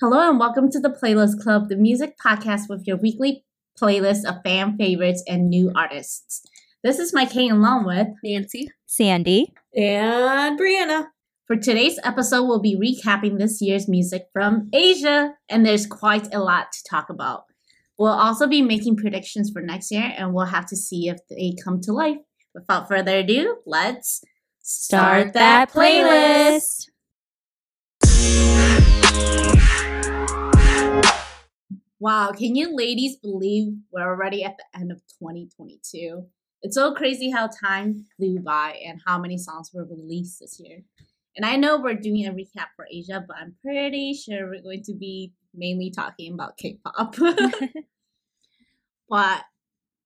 Hello and welcome to the Playlist Club, the music podcast with your weekly playlist of fan favorites and new artists. This is my Kate along with Nancy, Sandy, and Brianna. For today's episode, we'll be recapping this year's music from Asia, and there's quite a lot to talk about. We'll also be making predictions for next year, and we'll have to see if they come to life. Without further ado, let's start that playlist. Wow, can you ladies believe we're already at the end of 2022? It's so crazy how time flew by and how many songs were released this year. And I know we're doing a recap for Asia, but I'm pretty sure we're going to be mainly talking about K pop. but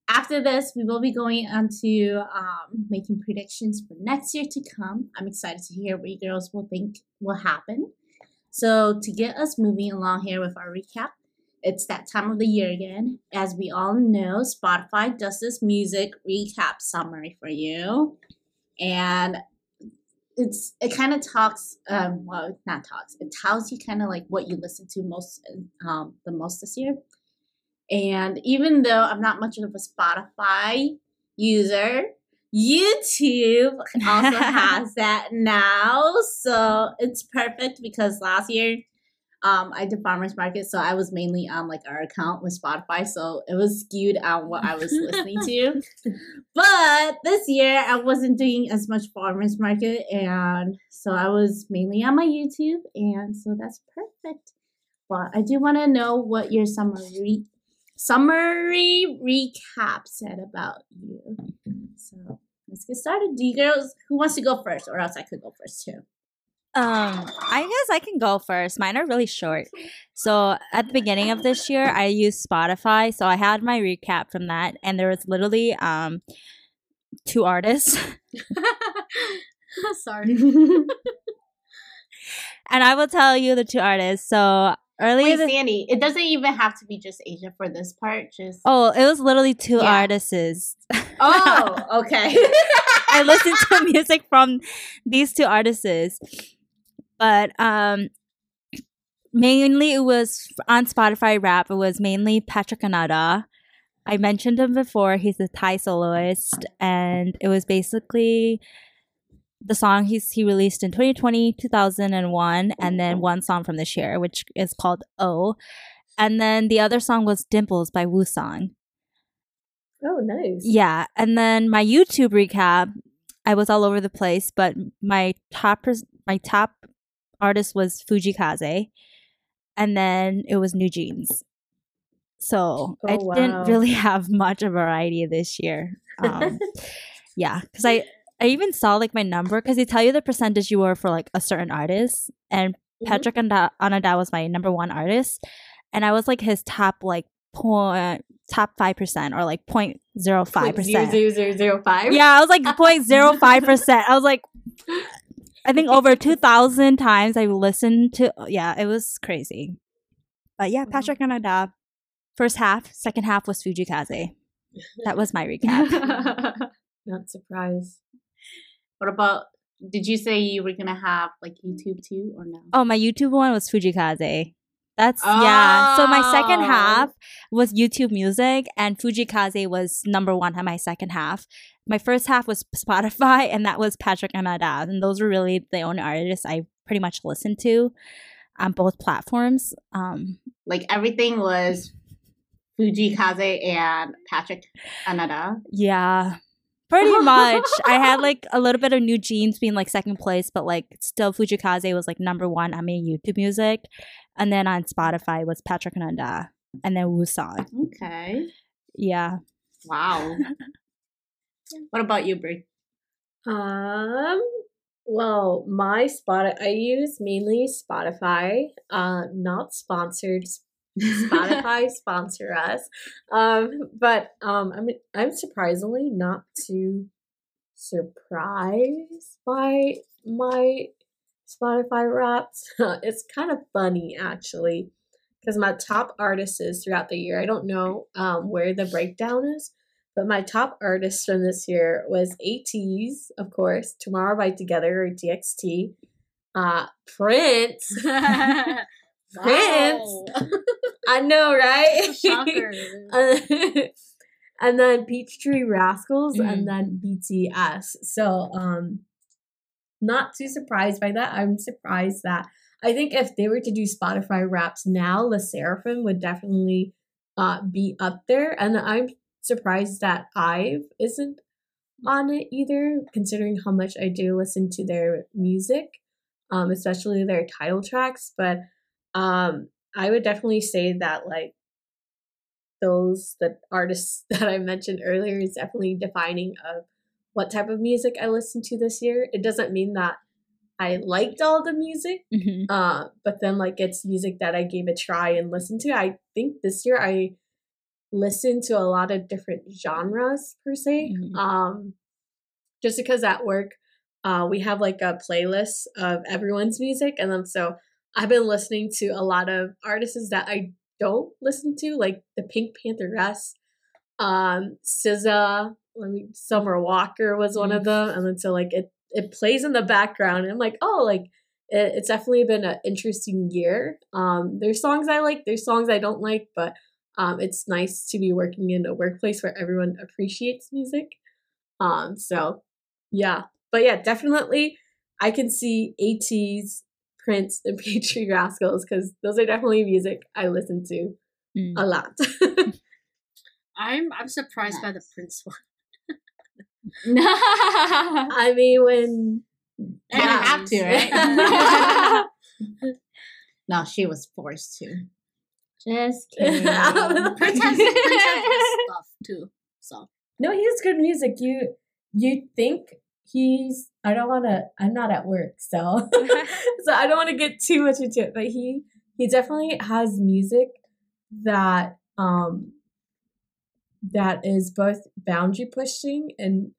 after this, we will be going on to um, making predictions for next year to come. I'm excited to hear what you girls will think will happen. So, to get us moving along here with our recap, it's that time of the year again. As we all know, Spotify does this music recap summary for you. And it's it kind of talks um well not talks it tells you kind of like what you listen to most um the most this year and even though i'm not much of a spotify user youtube also has that now so it's perfect because last year um, I did farmers market, so I was mainly on like our account with Spotify, so it was skewed on what I was listening to. But this year I wasn't doing as much farmers market, and so I was mainly on my YouTube, and so that's perfect. But I do want to know what your summary summary recap said about you. So let's get started. Do you girls who wants to go first, or else I could go first too? Um, I guess I can go first. Mine are really short. So at the beginning of this year, I used Spotify. So I had my recap from that, and there was literally um two artists. Sorry. and I will tell you the two artists. So early Wait, this- Sandy, it doesn't even have to be just Asia for this part. Just oh, it was literally two Yeah. artists. oh, okay. I listened to music from these two artists. But um mainly it was on Spotify rap, it was mainly Patrick Ananda. I mentioned him before, he's a Thai soloist and it was basically the song he's he released in 2020, 2001 and then one song from this year which is called Oh. And then the other song was Dimples by Wu Song. oh, nice. Yeah, and then my YouTube recap, I was all over the place, but my top my top artist was Fujii Kaze, and then it was New Jeans. So I Oh, wow. didn't really have much of a variety this year. Um, yeah, because I I even saw like my number because they tell you the percentage you were for like a certain artist, and Mhm. Patrick Anda- Ananda was my number one artist, and I was like his top like point top five percent or like point zero five percent. Zero zero zero five. Yeah, I was like 0.05 percent. I was like, I think over two thousand times I listened to. Yeah, it was crazy. But yeah, Patrick and Ananda. Uh, first half, second half was Fujii Kaze. That was my recap. Not surprised. what about? Did you say you were gonna have like YouTube too, or no? Oh, my YouTube one was Fujii Kaze. That's yeah. So my second Oh. half was YouTube music, and Fujii Kaze was number one on my second half. My first half was Spotify, and that was Patrick Ananda, and those were really the only artists I pretty much listened to on both platforms. Um, Like everything was Fujii Kaze and Patrick Ananda. yeah, pretty much. I had like a little bit of New Jeans being like second place, but like still Fujii Kaze was like number one on my YouTube music, and then on Spotify was Patrick Ananda, and then Wu Song. Okay. Yeah. Wow. what about you, Brie? Um. Well, my spot I use mainly Spotify. Uh, not sponsored. Spotify sponsor us. Um, but um, I'm I'm surprisingly not too surprised by my Spotify raps. it's kind of funny actually, because my top artists throughout the year. I don't know um, where the breakdown is, but my top artist from this year was ATEEZ, of course, Tomorrow by Together or TXT, uh, Prince, Prince. I know, right? Shocker. and then Peachtree Rascals Mhm. and then BTS. So um not too surprised by that. I'm surprised that I think if they were to do Spotify raps now, La Sserafim would definitely uh be up there. And I'm surprised that Ive isn't on it either, considering how much I do listen to their music, um, especially their title tracks. But um I would definitely say that like those the artists that I mentioned earlier is definitely defining of what type of music I listened to this year. It doesn't mean that I liked all the music, Mhm. uh, but then like it's music that I gave a try and listened to. I think this year I listened to a lot of different genres per se. Mhm. Um, just because at work, uh, we have like a playlist of everyone's music, and then so I've been listening to a lot of artists that I don't listen to, like the Pink Pantheress, um, SZA, I mean, Summer Walker was one of them, and then so like it it plays in the background, and I'm like, oh, like it, it's definitely been an interesting year. Um, there's songs I like, there's songs I don't like, but um, it's nice to be working in a workplace where everyone appreciates music. Um, so yeah, but yeah, definitely I can see ATEEZ Prince and Peachtree Rascals because those are definitely music I listen to Mm. a lot. I'm I'm surprised by the Prince one. I mean, when You have to, right? no, she was forced to. Just kidding. Prince has, Prince has stuff too. So no, he has good music. You you think he's? I don't want to. I'm not at work, so so I don't want to get too much into it. But he he definitely has music that um that is both boundary pushing and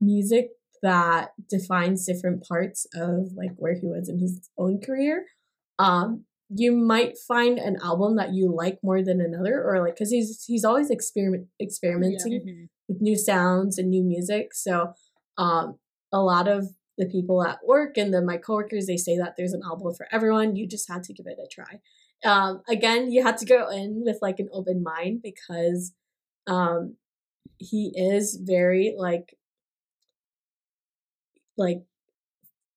music that defines different parts of like where he was in his own career. Um, you might find an album that you like more than another, or like because he's he's always experiment experimenting Mhm. with new sounds and new music. So um, a lot of the people at work and then my coworkers they say that there's an album for everyone. You just had to give it a try. Um, again, you had to go in with like an open mind because um, he is very like like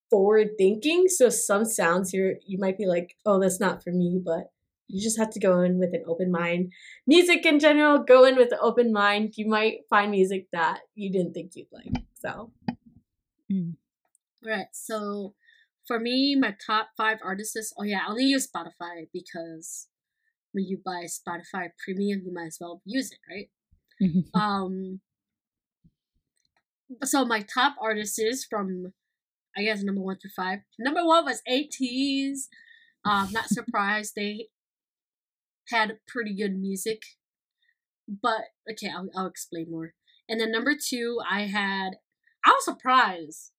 forward thinking. So some sounds here you might be like, oh, that's not for me, but you just have to go in with an open mind. Music in general, go in with an open mind. You might find music that you didn't think you'd like. So Right. So for me, my top five artists is oh yeah, I only use Spotify because when you buy Spotify premium, you might as well use it, right? Um so my top artists is from I guess number one through five. Number one was ATEEZ. Um, not surprised they had pretty good music. But okay, I'll I'll explain more. And then number two, I had I was surprised.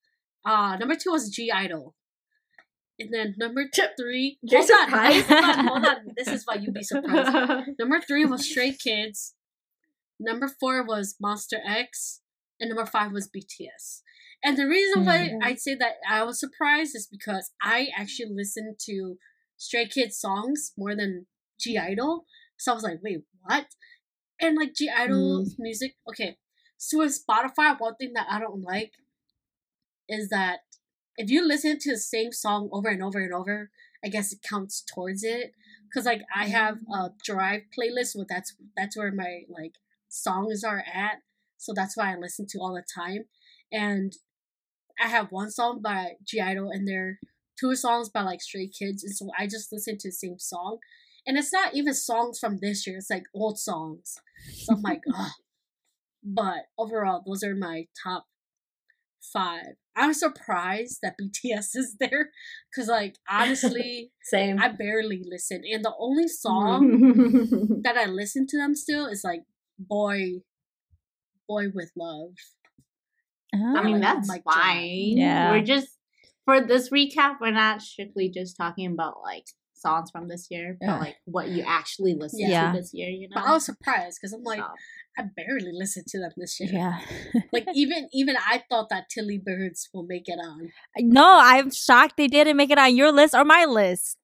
Uh number two was G-Idle. And then number three You're hold on, hold on, hold on. This is why you'd be surprised. Number three was Stray Kids. Number four was Monsta X. And number five was BTS. And the reason why Mhm. I'd say that I was surprised is because I actually listened to Stray Kids songs more than G-Idle. So I was like, wait, what? And like G-Idle's music, okay. So with Spotify, one thing that I don't like is that if you listen to the same song over and over and over, I guess it counts towards it. Cause like I have a Drive playlist where that's that's where my like songs are at. So that's why I listen to all the time. And I have one song by G-Idle and there two songs by like Stray Kids, and so I just listen to the same song. And it's not even songs from this year; it's like old songs. So I'm like, ugh. But overall, those are my top five. I'm surprised that BTS is there, cause like honestly, Same. I barely listen, and the only song that I listen to them still is like "Boy, Boy with Love." I mean, oh, that's mic fine. Yeah. We're just for this recap. We're not strictly just talking about like songs from this year, but Yeah. like what you actually listened Yeah. to this year. You know, But I was surprised because I'm like, So, I barely listened to them this year. Yeah. Like even even I thought that Tilly Birds will make it on. No, I'm shocked they didn't make it on your list or my list.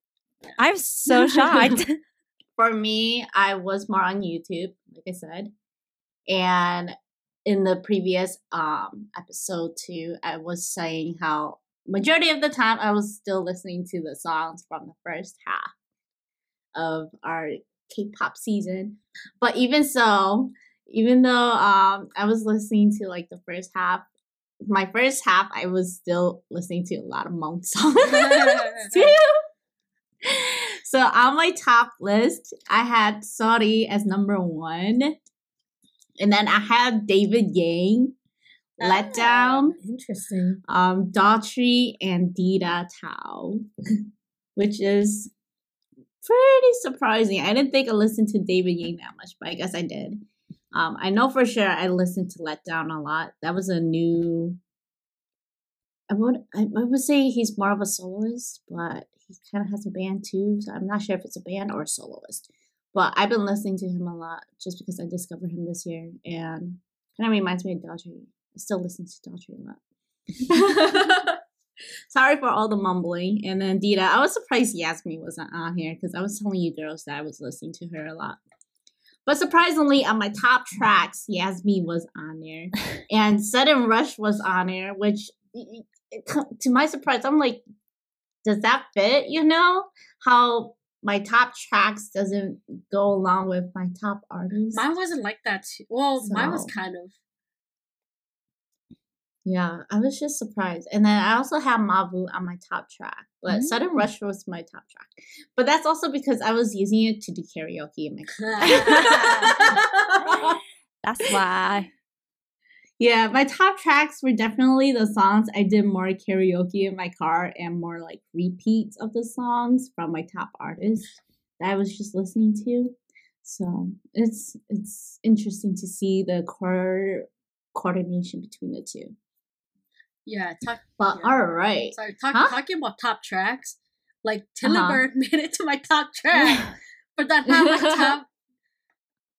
I'm so shocked. For me, I was more on YouTube, like I said. And in the previous um episode too, I was saying how majority of the time I was still listening to the songs from the first half of our K-pop season. But even so, even though um I was listening to like the first half, my first half I was still listening to a lot of Monk songs too. So on my top list, I had Sorry as number one. And then I have David Yang, Let Down, Interesting. um, Daughtry, and Dita Tao, which is pretty surprising. I didn't think I listened to David Yang that much, but I guess I did. Um, I know for sure I listened to Let Down a lot. That was a new. I would I, I would say he's more of a soloist, but he kind of has a band too. So I'm not sure if it's a band or a soloist. But I've been listening to him a lot just because I discovered him this year, and kind of reminds me of Daughtry. I still listen to Daughtry a lot. Sorry for all the mumbling. And then Dita, I was surprised Yasmin wasn't on here because I was telling you girls that I was listening to her a lot. But surprisingly, on my top tracks, Yasmin was on there, and Sudden Rush was on there. Which, to my surprise, I'm like, does that fit? You know how my top tracks doesn't go along with my top artists. Mine wasn't like that. Too. Well, mine was kind of. Yeah, I was just surprised. And then I also have Mavu on my top track, but Sudden Mm. Rush was my top track. But that's also because I was using it to do karaoke in my car. That's why. Yeah, my top tracks were definitely the songs I did more karaoke in my car and more like repeats of the songs from my top artists that I was just listening to. So it's it's interesting to see the core coordination between the two. yeah, talk, But Yeah. all right. sorry, talk, Huh? talking about top tracks. Like Tilly Uh-huh. Bird made it to my top track, but that's not my top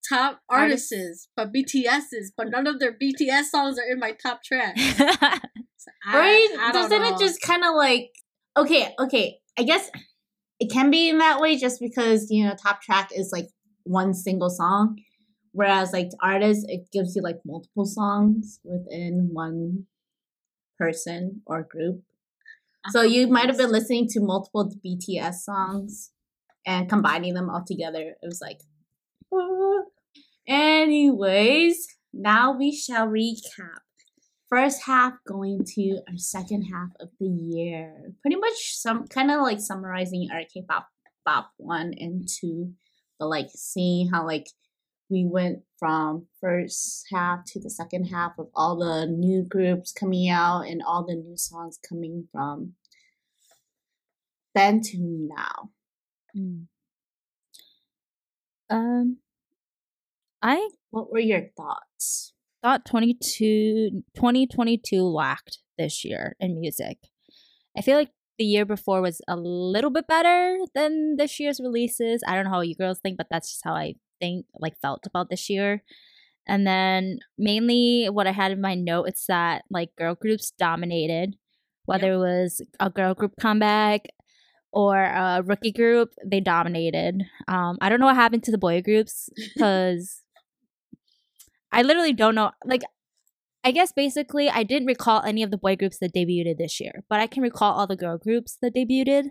top Artists. artists, but BTS's. But none of their BTS songs are in my top track. So I- right? I Doesn't know. it just kind of like okay, okay? I guess it can be in that way just because you know top track is like one single song, whereas like artists, it gives you like multiple songs within one person or group. So you might have been listening to multiple BTS songs and combining them all together. It was like. Anyways, now we shall recap. First half going to our second half of the year. Pretty much some kind of like summarizing our K-pop pop one and two, but like seeing how like we went from first half to the second half of all the new groups coming out and all the new songs coming from then to now. Mm. Um, I What were your thoughts? thought 22, 2022 lacked this year in music. I feel like the year before was a little bit better than this year's releases. I don't know how you girls think, but that's just how I think, like, felt about this year. And then mainly what I had in my note is that like girl groups dominated, whether it was a girl group comeback or a rookie group, they dominated. Um, I don't know what happened to the boy groups because I literally don't know. Like, I guess basically, I didn't recall any of the boy groups that debuted this year, but I can recall all the girl groups that debuted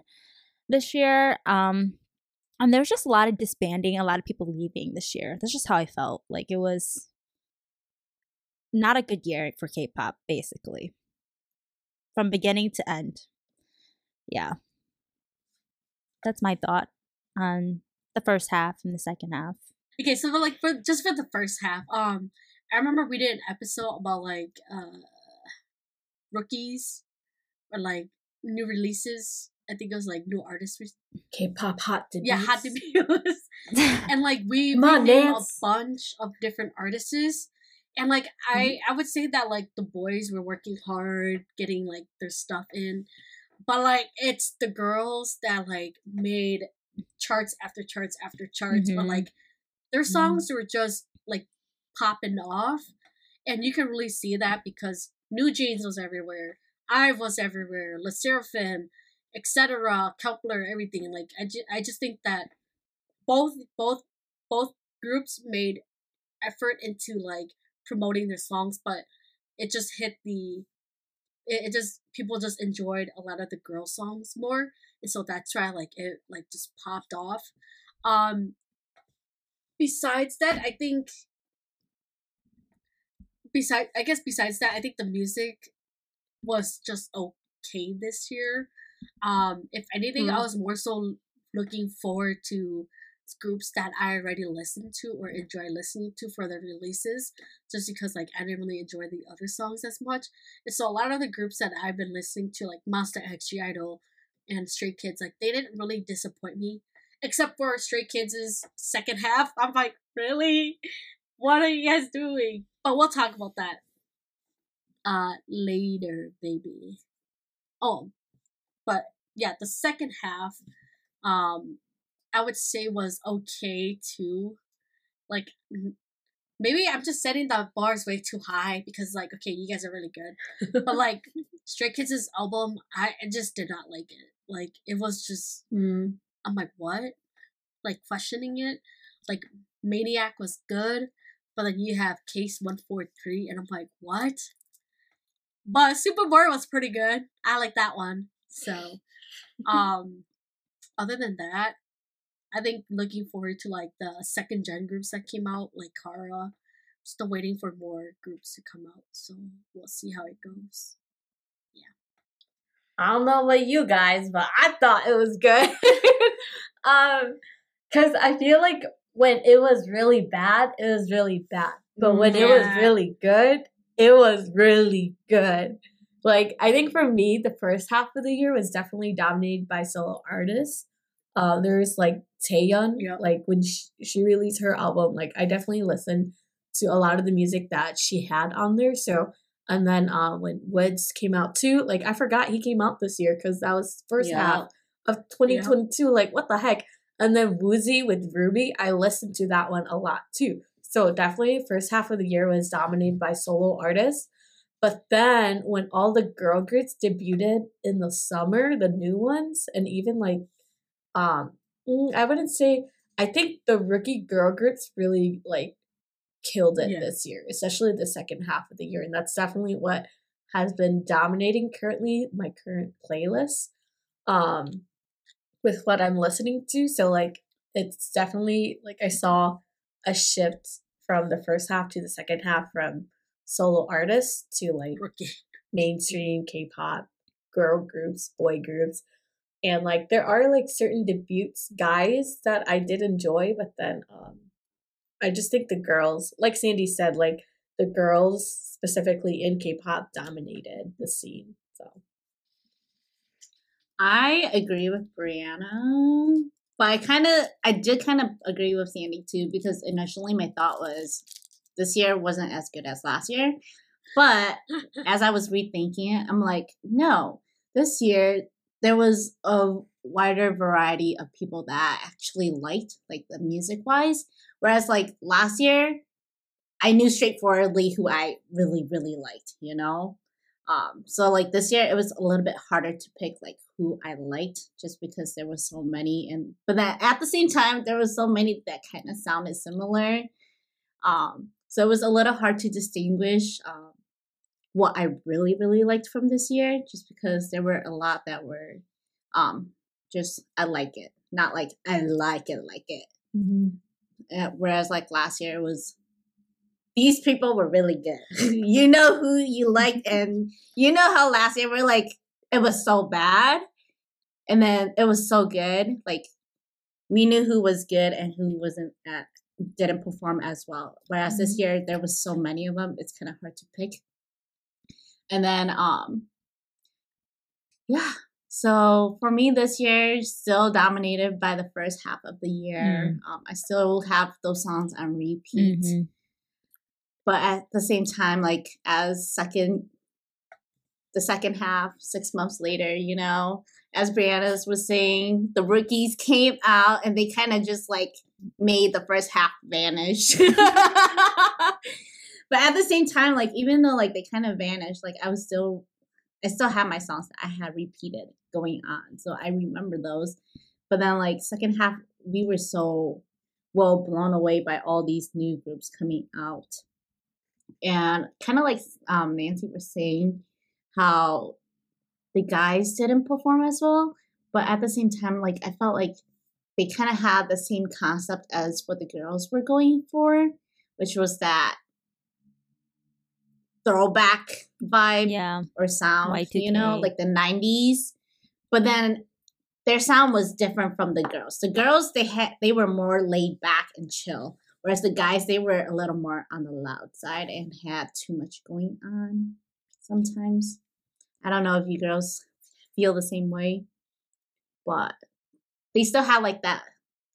this year. Um, and there was just a lot of disbanding, a lot of people leaving this year. That's just how I felt. Like it was not a good year for K-pop, basically, from beginning to end. Yeah, that's my thought on the first half and the second half. Okay, so for like for just for the first half, um, I remember we did an episode about like uh rookies or like new releases. I think it was like new artists. K-pop hot debuts. Yeah, hot debuts. and like we, we named a bunch of different artists. And like I I would say that like the boys were working hard getting like their stuff in. But like it's the girls that like made charts after charts after charts, but Mhm. like their songs were just like popping off. And you can really see that because New Jeans was everywhere. Ive was everywhere. Le Sserafim etc. Kep1er, everything. Like I, ju- I just think that both both both groups made effort into like promoting their songs, but it just hit the it, it just people just enjoyed a lot of the girl songs more, and so that's why like it like just popped off. Um, besides that, I think. Besides, I guess besides that, I think the music was just okay this year. Um, if anything, I Mhm. was more so looking forward to groups that I already listened to or enjoy listening to for their releases, just because like I didn't really enjoy the other songs as much. And so a lot of the groups that I've been listening to, like Monsta X, G-Idle, and Stray Kids, like they didn't really disappoint me, except for Stray Kids' second half. I'm like, really? What are you guys doing? But we'll talk about that uh later, baby. Oh, but yeah, the second half, um, I would say was okay too. Like maybe I'm just setting the bars way too high because like okay, you guys are really good, but like Stray Kids' album, I I just did not like it. Like it was just Mm. I'm like what, like questioning it. Like Maniac was good, but then you have Case One Four Three, and I'm like what. But Super Boy was pretty good. I like that one. So, um, other than that, I think looking forward to like the second gen groups that came out, like Kara. Still waiting for more groups to come out, so we'll see how it goes. I don't know about you guys, but I thought it was good. um, because I feel like when it was really bad, it was really bad. But when it was really good, it was really good. Like I think for me, the first half of the year was definitely dominated by solo artists. Uh, there's like Taeyeon, Yeah. like when she, she released her album, like I definitely listened to a lot of the music that she had on there. So and then uh, when Woods came out too, like I forgot he came out this year because that was first Yeah. half of 2022. Like what the heck? And then Woozi with Ruby, I listened to that one a lot too. So definitely first half of the year was dominated by solo artists. But then when all the girl groups debuted in the summer, the new ones, and even like um mm, I wouldn't say I think the rookie girl groups really like killed it Yeah. this year, especially the second half of the year. And that's definitely what has been dominating currently my current playlist. Um with what I'm listening to. So like it's definitely like I saw a shift from the first half to the second half from solo artists to like mainstream K-pop girl groups, boy groups. And like there are like certain debuts guys that I did enjoy, but then um I just think the girls, like Sandy said, like the girls specifically in K-pop dominated the scene. So I agree with Brianna, but I kind of, I did kind of agree with Sandy too because initially my thought was this year wasn't as good as last year. But as I was rethinking it, I'm like, no, this year there was a wider variety of people that actually liked, like the music wise. Whereas like last year, I knew straightforwardly who I really, really liked, you know? Um, so like this year it was a little bit harder to pick like who I liked just because there was so many and but then at the same time there was so many that kind of sounded similar. Um, so it was a little hard to distinguish um, what I really really liked from this year just because there were a lot that were um just I like it, not like I like it like it. Uh, whereas like last year it was these people were really good. you know who you liked, and you know how last year we're like it was so bad, and then it was so good. Like we knew who was good and who wasn't at didn't perform as well. Whereas this year there was so many of them, it's kind of hard to pick. And then um yeah. So for me this year still dominated by the first half of the year. Um I still have those songs on repeat Mhm. but at the same time like as second the second half six months later you know as brianna was saying the rookies came out and they kind of just like made the first half vanish but at the same time like even though like they kind of vanished like i was still i still have my songs that i had repeated going on. So I remember those. But then like second half we were so well blown away by all these new groups coming out. And kind of like um, Nancy was saying, how the guys didn't perform as well, but at the same time, like I felt like they kind of had the same concept as what the girls were going for, which was that throwback vibe Yeah. or sound, you know, Y2K. like the 90s. But then their sound was different from the girls. The girls they had they were more laid back and chill, whereas the guys they were a little more on the loud side and had too much going on sometimes. I don't know if you girls feel the same way, but they still had like that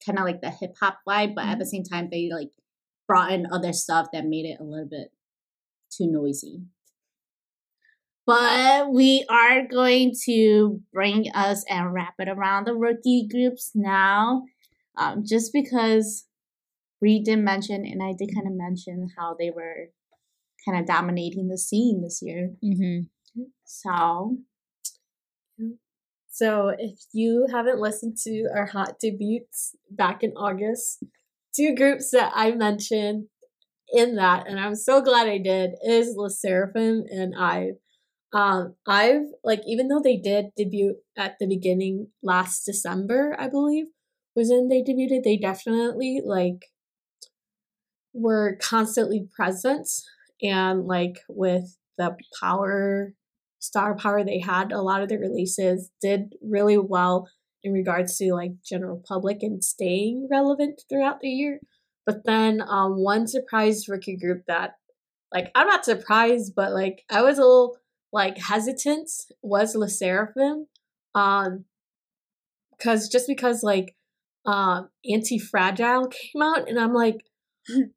kind of like the hip hop vibe, but at the mm-hmm. same time they like brought in other stuff that made it a little bit too noisy. But we are going to bring us and wrap it around the rookie groups now, um, just because Bree did mention, and I did kind of mention how they were kind of dominating the scene this year. Mm-hmm. So, So if you haven't listened to our hot debuts back in August, two groups that I mentioned in that, and I'm so glad I did, is Le Sserafim and Ive. Um, Ive like even though they did debut at the beginning last December, I believe, was when they debuted, they definitely like were constantly present and like with the power star power they had a lot of their releases did really well in regards to like general public and staying relevant throughout the year but then um one surprise rookie group that like i'm not surprised but like i was a little like hesitant was Le Sserafim um because just because like um anti-fragile came out and i'm like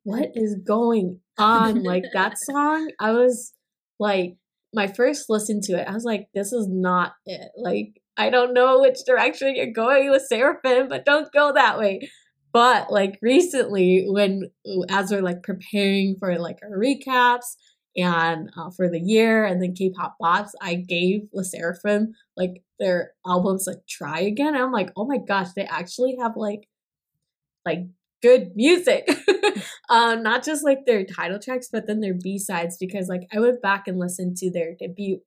what is going on? Like that song i was like my first listen to it i was like this is not it. Like i don't know which direction you're going with Sserafim but don't go that way but like recently when as we're like preparing for like our recaps and uh, for the year and then k-pop bots i gave Le Sserafim like their albums a try again. And i'm like oh my gosh they actually have like like good music. Um not just like their title tracks but then their b-sides because like i went back and listened to their debut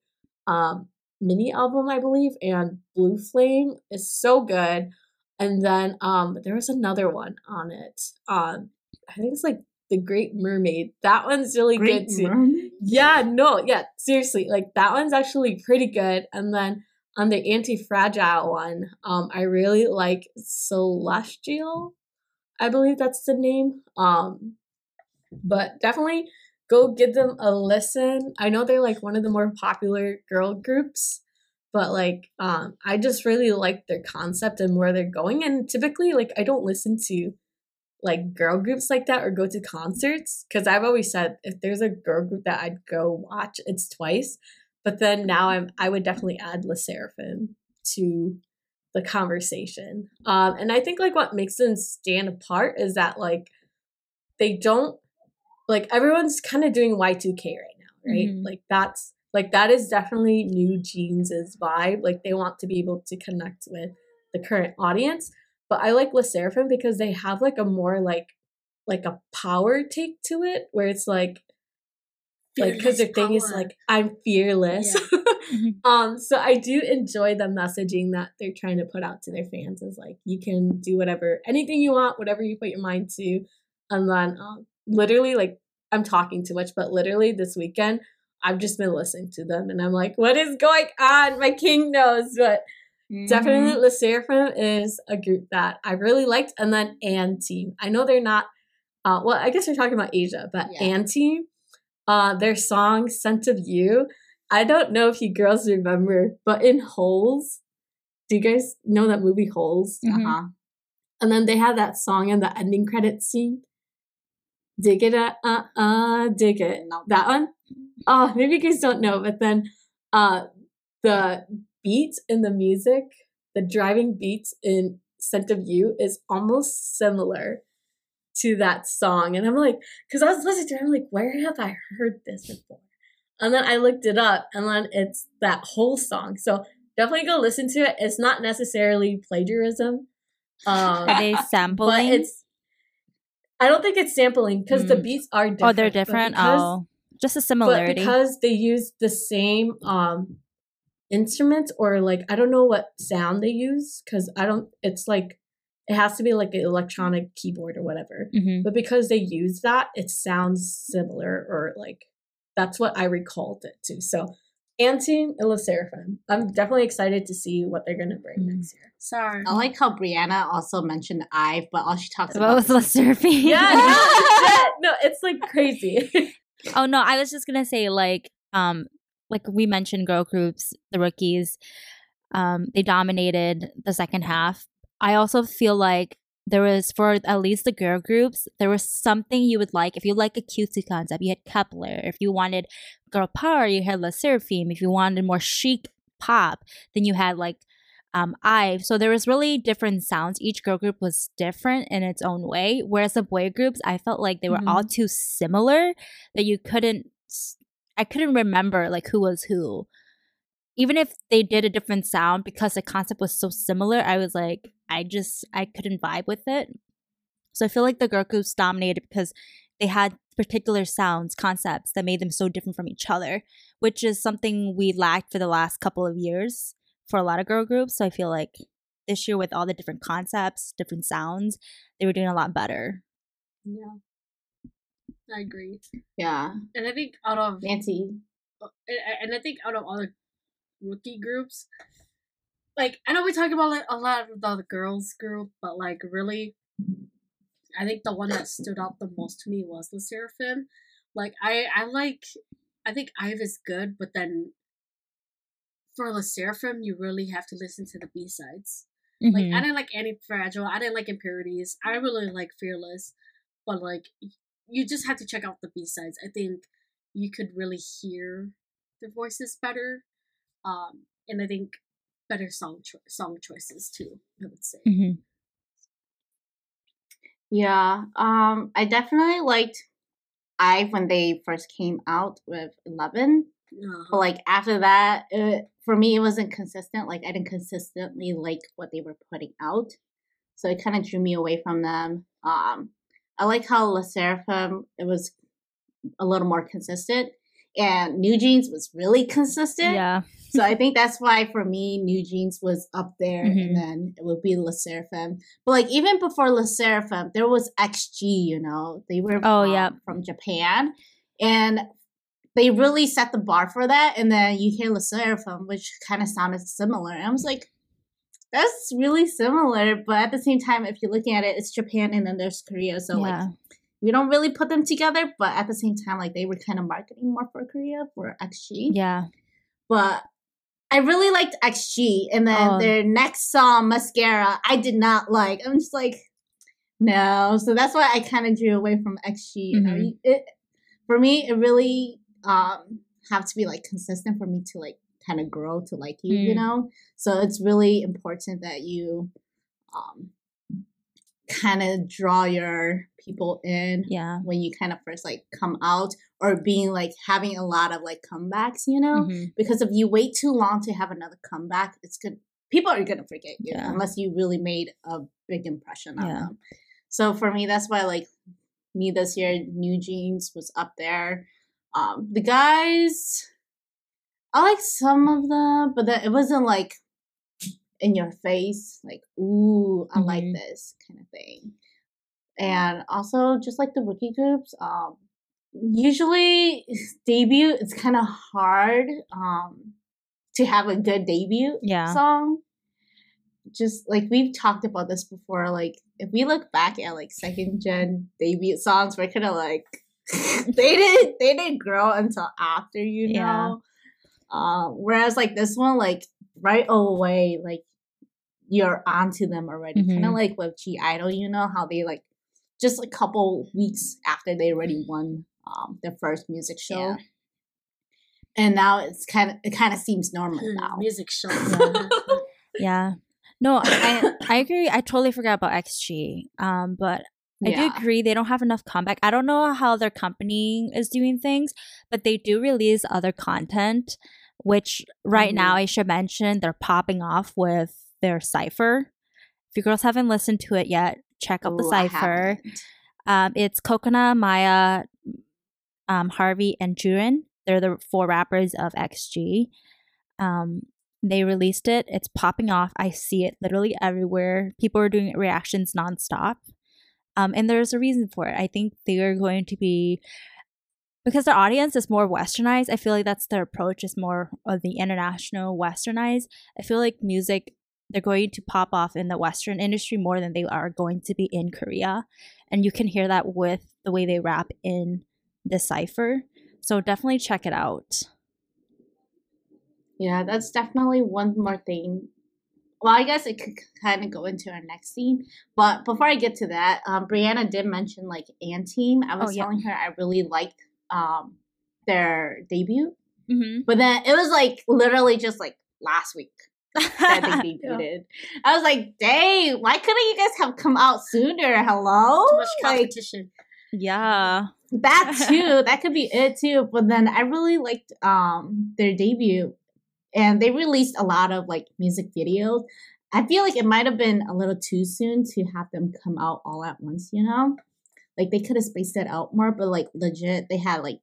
um mini album i believe and blue flame is so good and then um there was another one on it um i think it's like the great mermaid that one's really Great good too Mermaid? yeah, no, yeah, seriously, like that one's actually pretty good. And then on the anti-fragile one, um, I really like Celestial. I believe that's the name. Um, but definitely go give them a listen. I know they're like one of the more popular girl groups, but like um, I just really like their concept and where they're going. And typically, like I don't listen to like girl groups like that or go to concerts because I've always said if there's a girl group that I'd go watch, it's twice. But then now I'm I would definitely add Le Sserafim to the conversation. Um, and I think like what makes them stand apart is that like they don't like everyone's kind of doing Y2K right now, right? Mhm. Like that's like that is definitely new jeans' vibe. Like they want to be able to connect with the current audience. But I like Le Sserafim because they have like a more like like a power take to it where it's like like because their Fearless thing is like I'm fearless. um, so I do enjoy the messaging that they're trying to put out to their fans is like you can do whatever anything you want, whatever you put your mind to, and then um, literally like I'm talking too much, but literally this weekend I've just been listening to them and I'm like, what is going on? My king knows, but definitely Le Sserafim is a group that I really liked, and then &TEAM. I know they're not. Uh, well, I guess we're talking about Asia, but Yeah. &TEAM, uh, their song "Scent of You." I don't know if you girls remember, but in Holes, do you guys know that movie Holes? Mhm. Uh-huh. And then they had that song in the ending credits scene. Dig it, uh, uh, uh, dig it. No. That one? Oh, maybe you guys don't know, but then uh, the beat in the music, the driving beats in Scent of You is almost similar to that song. And I'm like, because I was listening to it, I'm like, where have I heard this before? And then I looked it up, and then it's that whole song. So definitely go listen to it. It's not necessarily plagiarism. Um, Are they but sampling? it's I don't think it's sampling because the Mm. beats are different. oh, they're different. oh, just a similarity. but similarity. because they use the same um instruments or like I don't know what sound they use because I don't. It's like it has to be like an electronic keyboard or whatever. Mhm. But because they use that, it sounds similar or like that's what I recalled it to. So. &TEAM and Sserafim. I'm definitely excited to see what they're gonna bring Mm. next year. Sorry. I like how Brianna also mentioned Ive, but all she talks What about was the surfing? Yeah, no, no, it's like crazy. Oh no, I was just gonna say like um like we mentioned girl groups, the rookies, um, they dominated the second half. I also feel like there was for at least the girl groups, there was something you would like. If you like a cutesy concept, you had Kep1er. If you wanted girl power, you had La Sserafim. If you wanted more chic pop, then you had like um Ive. So there was really different sounds. Each girl group was different in its own way. Whereas the boy groups, I felt like they were all too similar that you couldn't I couldn't remember like who was who. Even if they did a different sound because the concept was so similar, I was like I just I couldn't vibe with it. So I feel like the girl groups dominated because they had particular sounds, concepts that made them so different from each other, which is something we lacked for the last couple of years for a lot of girl groups. So I feel like this year with all the different concepts, different sounds, they were doing a lot better. Yeah. I agree. yeah, And I think out of Nancy. and and I think out of all the rookie groups, like I know we talk about like, a lot of the girls group, but like really, I think the one that stood out the most to me was the Sserafim. Like I, I like, I think Ive is good, but then for the Sserafim, you really have to listen to the B sides. Like Mhm. I didn't like Anti Fragile, I didn't like Impurities, I really like Fearless, but like you just have to check out the B sides. I think you could really hear the voices better, um, and I think better song cho- song choices too. I would say. Mhm. Yeah, um, I definitely liked I when they first came out with Eleven, Uh-huh. but like after that, it, for me, it wasn't consistent. Like I didn't consistently like what they were putting out, so it kind of drew me away from them. Um, I like how La Sserafim it was a little more consistent, and New Jeans was really consistent. Yeah. So I think that's why for me, New Jeans was up there, Mhm. and then it would be La Sserafim. But like even before La Sserafim, there was XG. You know, they were Oh, um, yeah. from Japan, and they really set the bar for that. And then you hear La Sserafim, which kind of sounded similar. And I was like, that's really similar, but at the same time, if you're looking at it, it's Japan and then there's Korea. So like we don't really put them together, but at the same time, like they were kind of marketing more for Korea for XG yeah. but I really liked XG. And then Oh. their next song, Mascara, I did not like. I'm just like, no. So that's why I kind of drew away from XG. I Mhm. mean, it for me, it really um have to be like consistent for me to like kind of grow to like you, you Mm. know. So it's really important that you um kind of draw your people in Yeah. when you kind of first like come out or being like having a lot of like comebacks, you know? Mhm. Because if you wait too long to have another comeback, it's good. People are gonna forget you Yeah. unless you really made a big impression on Yeah. them. So for me, that's why like me this year, New Jeans was up there. Um, the guys, I like some of them, but then it wasn't like in your face, like ooh, I like Mhm. this kind of thing. And also, just like the rookie groups, um, usually debut it's kind of hard um to have a good debut Yeah. song just like we've talked about this before like if we look back at like second gen debut songs we're kind of like they didn't they didn't grow until after you Yeah. know um whereas like this one like right away like you're onto them already kind of like with G-Idle you know how they like just a couple weeks after they already won um their first music show Yeah. and now it's kind of it kind of seems normal Hmm, now Music show. Yeah. No, I I agree. I totally forgot about XG. Um, but I do agree they don't have enough comeback. I don't know how their company is doing things, but they do release other content. which right now Mhm. I should mention they're popping off with their cipher. If you girls haven't listened to it yet, check out the Ooh, I cipher. Um, it's Cocona, Maya, um, Harvey, and Jurin. They're the four rappers of XG. Um, they released it. It's popping off. I see it literally everywhere. People are doing reactions nonstop. Um, and there's a reason for it. I think they are going to be because their audience is more westernized. I feel like that's their approach is more of the international westernized. I feel like music they're going to pop off in the western industry more than they are going to be in Korea. And you can hear that with the way they rap in the cipher. So definitely check it out. Yeah, that's definitely one more thing. Well, I guess it could kind of go into our next scene. But before I get to that, um, Brianna did mention like Team. I was Oh, yeah. telling her I really liked um, their debut. Mm-hmm. But then it was like literally just like last week that they Yeah. debuted. I was like, dang, why couldn't you guys have come out sooner? Hello? Too much Like, competition. yeah. that too that could be it too but then i really liked um their debut and they released a lot of like music videos i feel like it might have been a little too soon to have them come out all at once you know like they could have spaced it out more but like legit they had like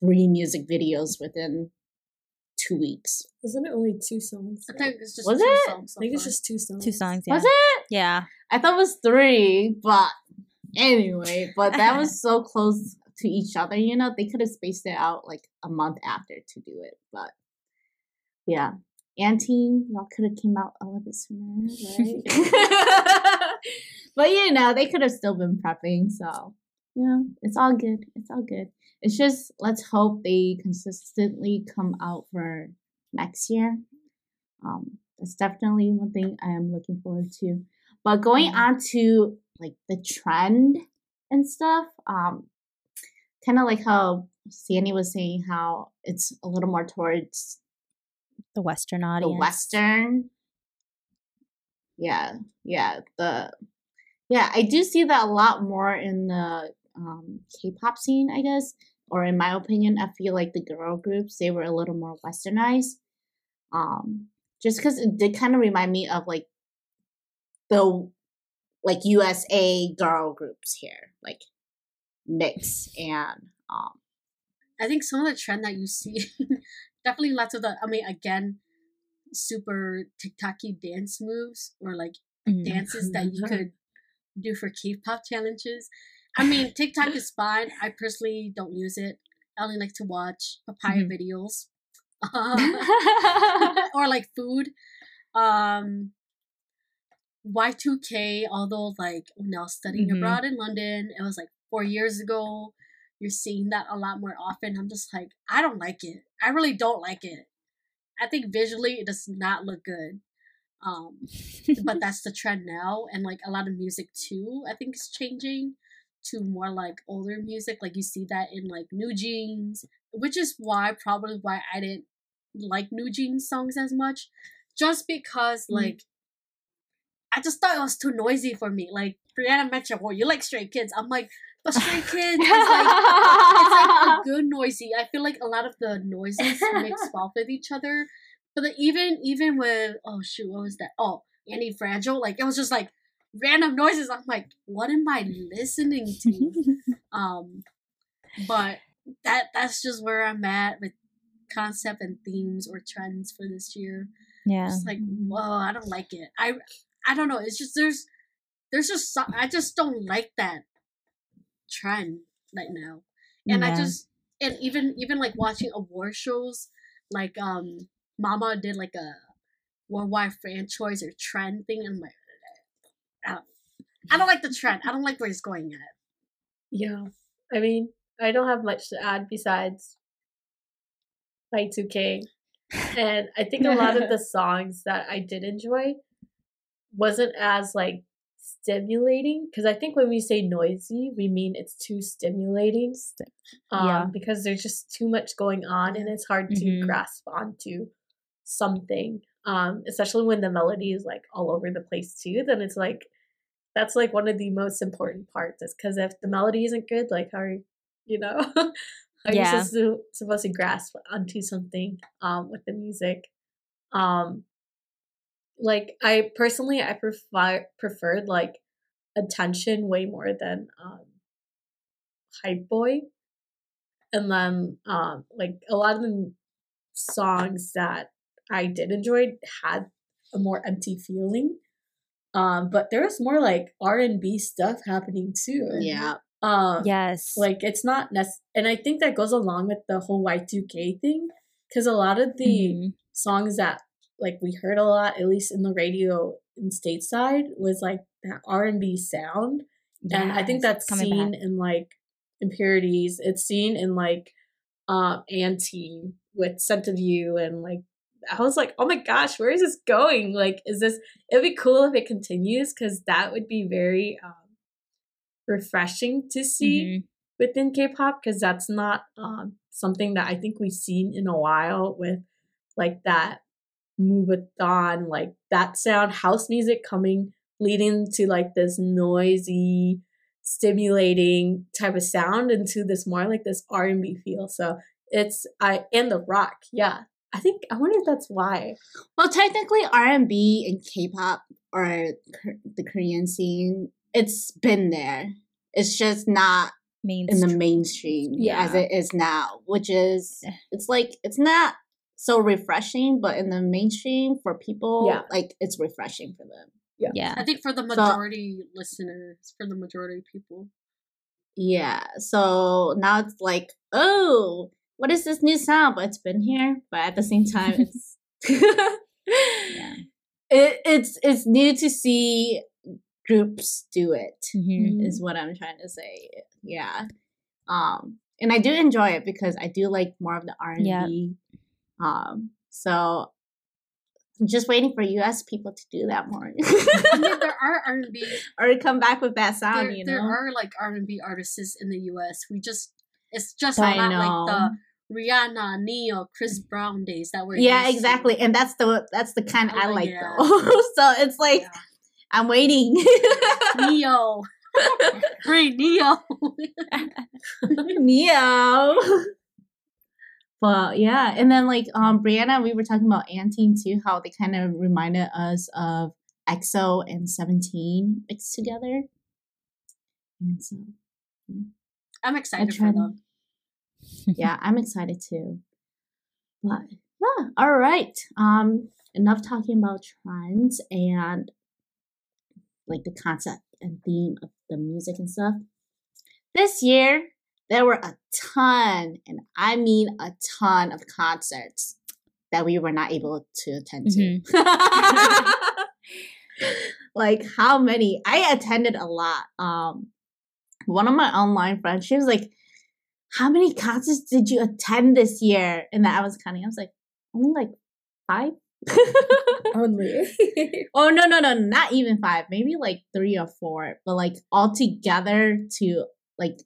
three music videos within two weeks Isn't it only two songs? I think it's just Was two it? songs. so I think it's just two songs. Two songs. Yeah. was it Yeah. i thought it was three but anyway but that was so close to each other you know they could have spaced it out like a month after to do it but yeah. And y'all could have came out a little bit sooner right? But you know they could have still been prepping so yeah. it's all good it's all good. It's just let's hope they consistently come out for next year. Um that's definitely one thing i am looking forward to. But going on to like the trend and stuff, um, kind of like how Sandy was saying, how it's a little more towards The Western audience. the Western. Yeah, yeah, the yeah, I do see that a lot more in the um, K-pop scene, I guess, or in my opinion, I feel like the girl groups they were a little more westernized. Um, just because it did kind of remind me of like the like USA girl groups here, like Mix and um I think some of the trend that you see, definitely lots of the. I mean, again, super TikToky dance moves or like Mhm. dances that you could do for K-pop challenges. I mean, TikTok is fine. I personally don't use it. I only like to watch papaya Mhm. videos, or like food. Um, Y2K, although like when I was studying Mhm. abroad in London, it was like four years ago. You're seeing that a lot more often. I'm just like, I don't like it. I really don't like it. I think visually it does not look good. Um, but that's the trend now, and like a lot of music too. I think is changing to more like older music. Like you see that in like NewJeans, which is why probably why I didn't like NewJeans songs as much, just because Mm. like I just thought it was too noisy for me. Like Brianna mentioned, well, you like Stray Kids. I'm like, but Stray Kids is like it's like a good noisy. I feel like a lot of the noises mix well with each other. But the, even even with oh shoot, what was that? Oh, Antifragile. Like it was just like random noises. I'm like, what am I listening to? um, but that that's just where I'm at with concept and themes or trends for this year. yeah. Just like, whoa, I don't like it. I I don't know. It's just there's there's just I just don't like that trend right now. And I just and even even like watching award shows, like um Mama did like a worldwide franchise or trend thing, and I'm like, I don't, I don't like the trend. I don't like where it's going at. Yeah. I mean, I don't have much to add besides like 2K. And I think a lot of the songs that I did enjoy wasn't as like stimulating because I think when we say noisy, we mean it's too stimulating. Um, Yeah. Because there's just too much going on and it's hard to Mhm. grasp onto something. Um, especially when the melody is like all over the place too, then it's like that's like one of the most important parts is because if the melody isn't good, like how are you, you know, are Yeah. you supposed to, supposed to grasp onto something um with the music um like i personally i prefer preferred like attention way more than um hype boy and then um like a lot of the songs that i did enjoy had a more empty feeling um but there was more like r&b stuff happening too Yeah. um Yes. like it's not nec- and i think that goes along with the whole y2k thing because a lot of the Mhm. songs that like we heard a lot at least in the radio in stateside was like that r&b sound and i think that's seen back. in like impurities it's seen in like um anti with scent of you and like i was like oh my gosh where is this going like is this it'd be cool if it continues because that would be very um refreshing to see Mhm. within K-pop because that's not um, something that I think we've seen in a while with like that moombahton, like that sound, house music coming, leading to like this noisy, stimulating type of sound into this more like this R and B feel. So it's I and the rock, yeah. I think I wonder if that's why. Well, technically, R and B and K-pop or the Korean scene, it's been there. It's just not in the Mainstream. mainstream as it is now, which is Eh. it's like it's not so refreshing, but in the mainstream for people, Yeah. like it's refreshing for them. Yeah. I think for the So- majority listeners, for the majority of people. Yeah. So now it's like, oh, what is this new sound? But it's been here. But at the same time, it's Yeah. it, it's it's new to see groups do it. Mhm. Is what I'm trying to say. Yeah. Um, and I do enjoy it because I do like more of the R and Yeah. B. Um, so I'm just waiting for U.S. people to do that more, I mean, there are R and B. or come back with that sound. There, you there know. are like R and B artists in the U.S. We just it's just I not know. like the Rihanna, Ne-Yo, Chris Brown days that were. yeah, exactly, and that's the that's the kind I Oh, like yeah. though. so it's like I'm waiting. Ne-Yo. Bring Ne-Yo. Ne-Yo. But yeah, and then like um Brianna, we were talking about &TEAM too, how they kind of reminded us of EXO and Seventeen mixed together. And so I'm excited for them. yeah, I'm excited too. But yeah, all right. Um, enough talking about trends and like the concept and theme of the music and stuff. This year, there were a ton, and I mean a ton of concerts that we were not able to attend to. like how many? I attended a lot. Um, one of my online friends, she was like, "How many concerts did you attend this year?" And then I was counting. I was like, "Only like five? Only. oh no, no, no, not even five. Maybe like three or four. But like all together to like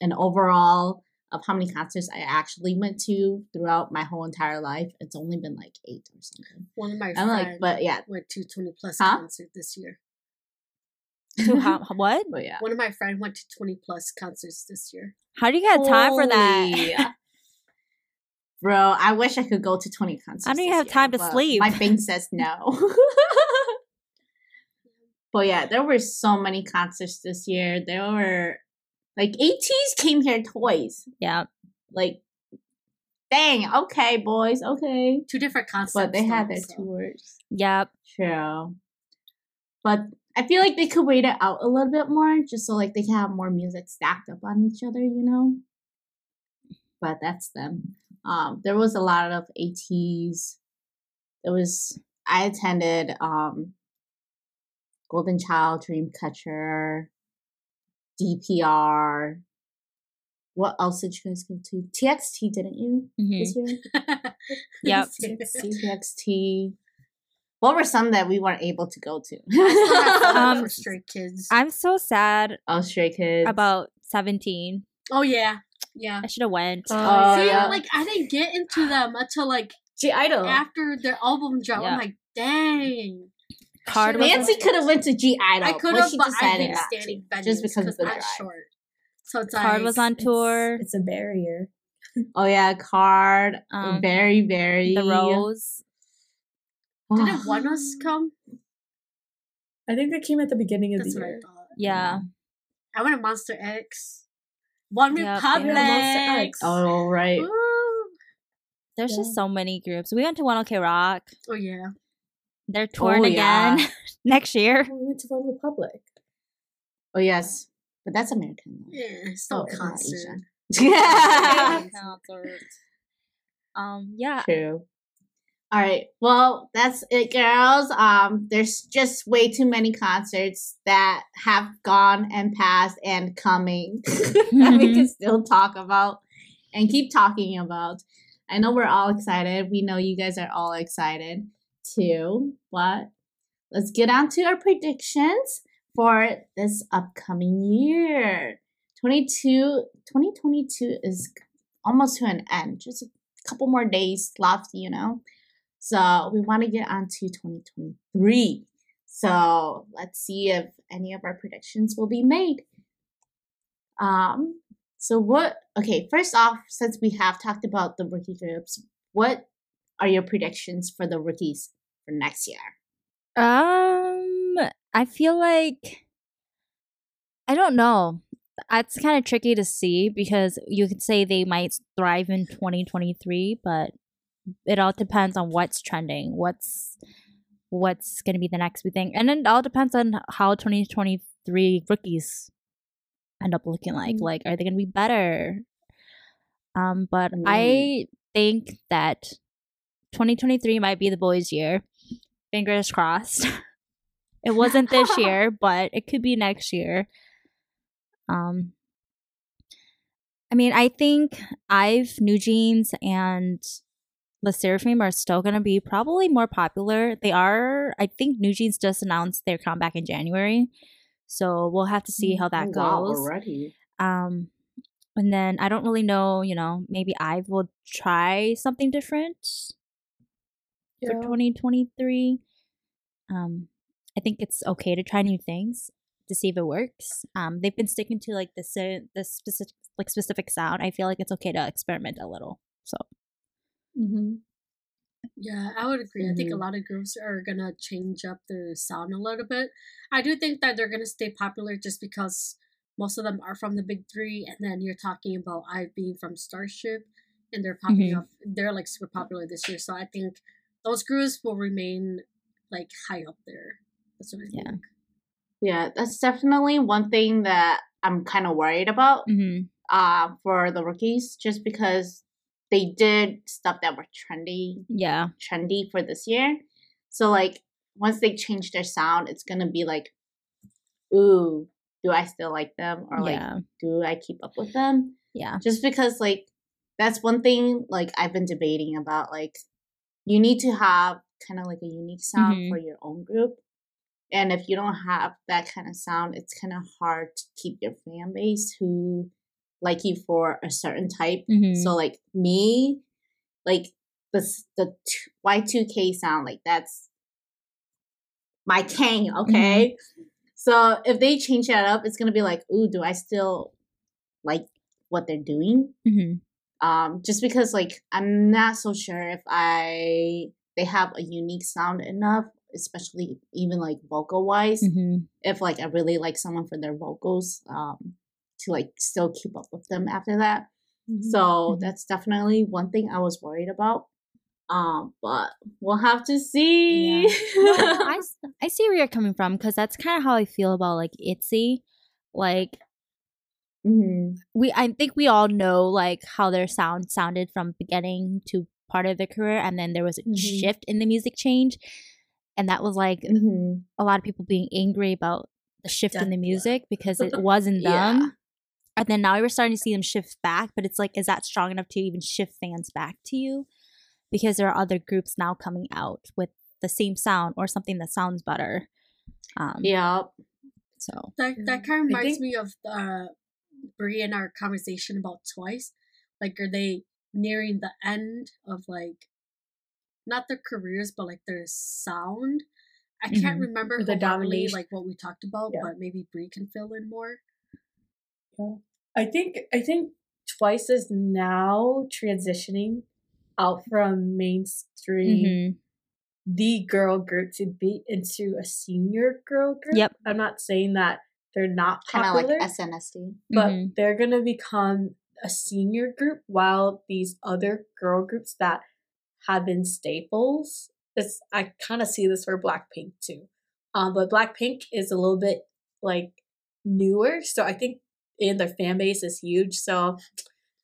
an overall of how many concerts I actually went to throughout my whole entire life, it's only been like eight or something. One of my I'm like, but yeah, went to 20 plus Huh? concert this year. To how, what? but yeah. One of my friends went to 20 plus concerts this year. How do you get time for that? Bro, I wish I could go to 20 concerts. I don't even have year, time to sleep. My bank says no. but yeah, there were so many concerts this year. There were like ATEEZ came here twice. Yeah. Like, dang, okay, boys, okay. Two different concepts. But they had their so. tours. Yep. True. But I feel like they could wait it out a little bit more, just so like they can have more music stacked up on each other, you know. But that's them. Um, there was a lot of ATEEZ. There was I attended um Golden Child, Dreamcatcher, DPR. What else did you guys go to? TXT, didn't you Mhm. this year? Yep. TXT. What were some that we weren't able to go to? Um, for Stray Kids. I'm so sad oh, Stray Kids. about 17. oh yeah, yeah. I should have went. Oh, See, yeah. like I didn't get into them until like G-Idle. after their album dropped. Yeah. I'm like, dang. KARD Should've- Nancy could have went to G-Idle, I could have, she but I decided hate standing venues just because of the I'm drive. short. So it's KARD like, was on tour. It's, a barrier. Oh yeah, KARD. Um, very, very The Rose. Didn't ONEUS come? I think they came at the beginning of That's the what I year. thought. Yeah. I went to Monsta X. One Yep. Republic. Yeah, Monsta X. Oh right. Ooh. There's Yeah. just so many groups. We went to One OK Rock. Oh yeah. They're torn Oh, yeah. again next year. Oh, we went to OneRepublic. Oh yes, but that's American. Yeah, it's still Oh, a concert. Asian. Yeah. Um, yeah. True. All right. Well, that's it, girls. Um, there's just way too many concerts that have gone and passed and coming that we can still talk about and keep talking about. I know we're all excited. We know you guys are all excited too. But let's get on to our predictions for this upcoming year. 22, 2022 is almost to an end. Just a couple more days left, you know. So we want to get on to 2023. So let's see if any of our predictions will be made. Um, so what okay, first off, since we have talked about the rookie groups, what are your predictions for the rookies for next year? Um, I feel like I don't know. It's kind of tricky to see because you could say they might thrive in 2023, but it all depends on what's trending, what's what's going to be the next big thing, and then it all depends on how 2023 rookies end up looking like. Mm. Like, are they going to be better? Um, but I think that 2023 might be the boys' year. Fingers crossed. it wasn't this year, but it could be next year. Um, I mean, I think I've NewJeans and the Sserafim are still gonna be probably more popular. They are. I think New Jeans just announced their comeback in January, so we'll have to see how that Oh, wow, goes. already. Um, and then I don't really know. You know, maybe I will try something different for 2023. Um, I think it's okay to try new things to see if it works. Um, they've been sticking to like the the specific like specific sound. I feel like it's okay to experiment a little. So Mm-hmm. Yeah, I would agree. I think a Mhm. lot of groups are gonna change up their sound a little bit. I do think that they're gonna stay popular just because most of them are from the big three, and then you're talking about IVE being from Starship, and they're popping Mhm. up. They're like super popular this year, so I think those groups will remain like high up there. That's what I think. Yeah. Yeah, that's definitely one thing that I'm kind of worried about mhm. uh, for the rookies, just because they did stuff that were trendy, yeah, trendy for this year. So like once they change their sound, it's gonna be like, ooh, do I still like them or like yeah, do I keep up with them? yeah, Just because like that's one thing like I've been debating about like you need to have kind of like a unique sound Mhm. for your own group. And if you don't have that kind of sound, it's kind of hard to keep your fan base who like you for a certain type. mhm. So like me, like the the Y two K sound, like that's my king. Okay, so if they change that up, it's gonna be like, ooh, do I still like what they're doing? Mhm. Um, just because like I'm not so sure if I they have a unique sound enough, especially even like vocal wise. Mhm. If like I really like someone for their vocals, um, to like still keep up with them after that. So Mhm. that's definitely one thing I was worried about. Um, but we'll have to see. No, I, I see where you're coming from because that's kind of how I feel about like ITZY. Like Mhm. we, I think we all know like how their sound sounded from beginning to part of their career, and then there was a Mhm. shift in the music change, and that was like Mhm. a lot of people being angry about the shift in the music because it wasn't Yeah. them. And then now we're starting to see them shift back, but it's like, is that strong enough to even shift fans back to you? Because there are other groups now coming out with the same sound or something that sounds better. Um, Yeah. So That that kind of reminds think- me of uh, Brie and our conversation about Twice. Like, are they nearing the end of like not their careers, but like their sound? I can't Mhm. remember the domination. like what we talked about, Yeah. but maybe Brie can fill in more. I think I think Twice is now transitioning out from mainstream Mhm. the girl group to be into a senior girl group. Yep. I'm not saying that they're not Kind of like SNSD. but Mhm. they're gonna become a senior group while these other girl groups that have been staples. It's I kind of see this for Blackpink too. Um, but Blackpink is a little bit like newer, so I think and their fan base is huge, so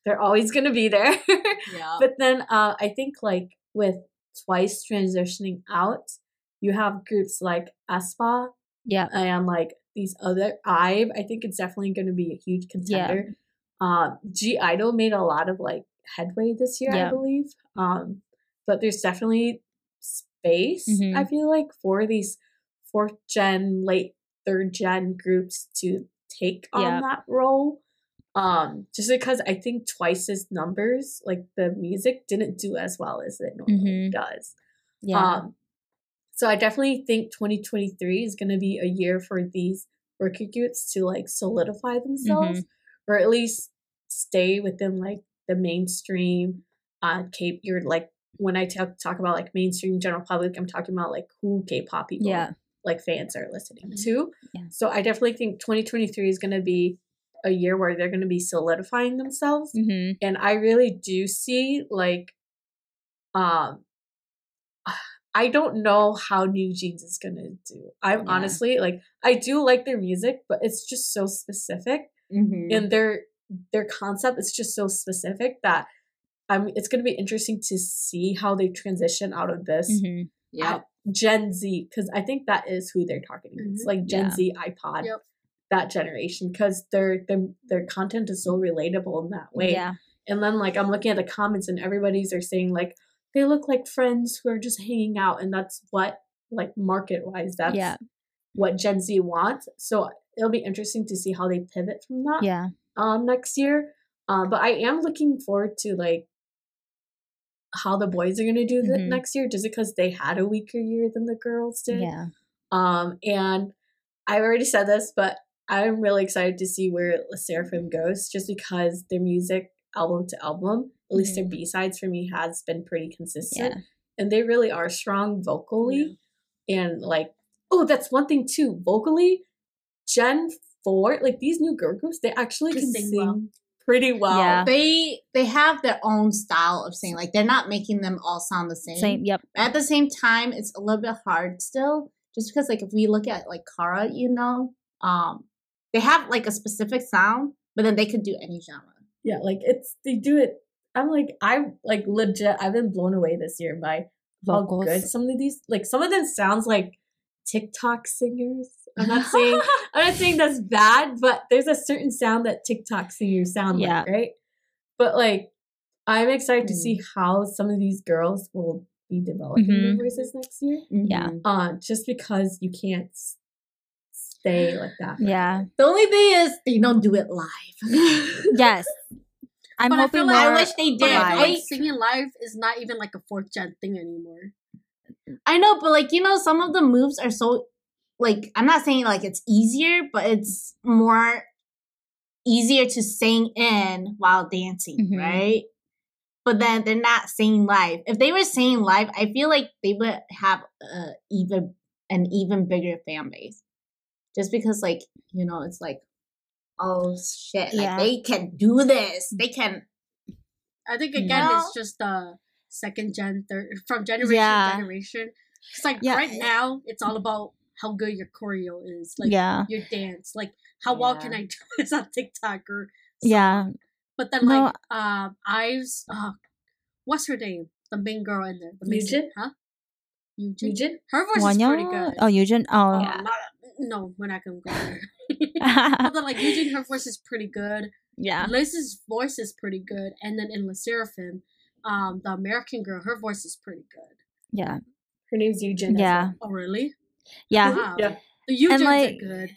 they're always gonna be there. Yeah. but then uh, I think like with Twice transitioning out, you have groups like aespa Yeah. and like these other IVE. I think it's definitely going to be a huge contender. Um, G-Idle made a lot of like headway this year, Yeah. I believe. Um, but there's definitely space. Mhm. I feel like for these fourth gen, late third gen groups to take on Yeah. that role. Um, just because I think Twice's numbers, like the music, didn't do as well as it normally Mhm. does. Yeah. Um, so I definitely think 2023 is going to be a year for these rookie groups to like solidify themselves, or at least stay within like the mainstream. Uh, K. You're like when I talk talk about like mainstream general public, I'm talking about like who K-pop people yeah. like fans are listening Mhm. to. Yeah. So I definitely think 2023 is going to be a year where they're going to be solidifying themselves hmm and I really do see like um I don't know how NewJeans is gonna do. I'm Yeah. honestly like I do like their music, but it's just so specific Mhm. and their their concept is just so specific that I'm it's gonna be interesting to see how they transition out of this hmm Yeah. Gen Z because I think that is who they're targeting. It's Mhm. like Gen Yeah. Z iPod Yep. that generation because their, their their content is so relatable in that way. Yeah. And then like I'm looking at the comments and everybody's are saying like they look like friends who are just hanging out and that's what like market wise that's Yeah. what Gen Z wants. So it'll be interesting to see how they pivot from that Yeah. um next year. Um but I am looking forward to like how the boys are gonna do that Mhm. next year just because they had a weaker year than the girls did. Yeah. Um, and I've already said this, but I'm really excited to see where La Sserafim goes just because their music, album to album, at least their B sides for me, has been pretty consistent. Yeah. And they really are strong vocally. And like, oh, that's one thing too. Vocally, Gen 4, like these new girl groups, they actually Can can sing sing, well. pretty well. Yeah. They they have their own style of singing. Like they're not making them all sound the same. Same. Yep. At the same time, it's a little bit hard still, just because like if we look at like Kara, you know, um, they have like a specific sound, but then they could do any genre. Yeah, like it's they do it. I'm like I'm like legit. I've been blown away this year by how Vocals. good some of these like some of them sounds like TikTok singers. I'm not saying I'm not saying that's bad, but there's a certain sound that TikTok singers sound Yeah. like, right? But like I'm excited to Mm. see how some of these girls will be developing their Mhm. voices next year. Yeah. Mhm. Uh, just because you can't stay like that. Yeah. The only thing is they don't do it live. Yes. I'm But I hoping feel like- I wish they did. I I, like singing live is not even like a fourth gen thing anymore. I know, but like you know, some of the moves are so like I'm not saying like it's easier, but it's more easier to sing in while dancing, Mhm. right? But then they're not singing live. If they were singing live, I feel like they would have uh, even an even bigger fan base, just because like you know it's like oh shit, like Yeah. they can do this, they can. I think again No. it's just the second gen, third from generation Yeah. to generation. It's like Yeah. right now it's all about how good your choreo is, like yeah. your dance, like how well can I do this on TikTok or Yeah. But then No. like um Ives uh what's her name? The main girl in there. The main Eugen? huh? Eugen? Eugen? Her voice is pretty Wanya? good. Oh, Eugen. Oh. Yeah. Not, no, we're not gonna go there. but then like Eugene, her voice is pretty good. yeah. Liz's voice is pretty good, and then in La Sserafim, um, the American girl, her voice is pretty good. Yeah. Her name's Eugene. Yeah. well. Oh really? Yeah. Wow. Yeah. The Eugens like- are good.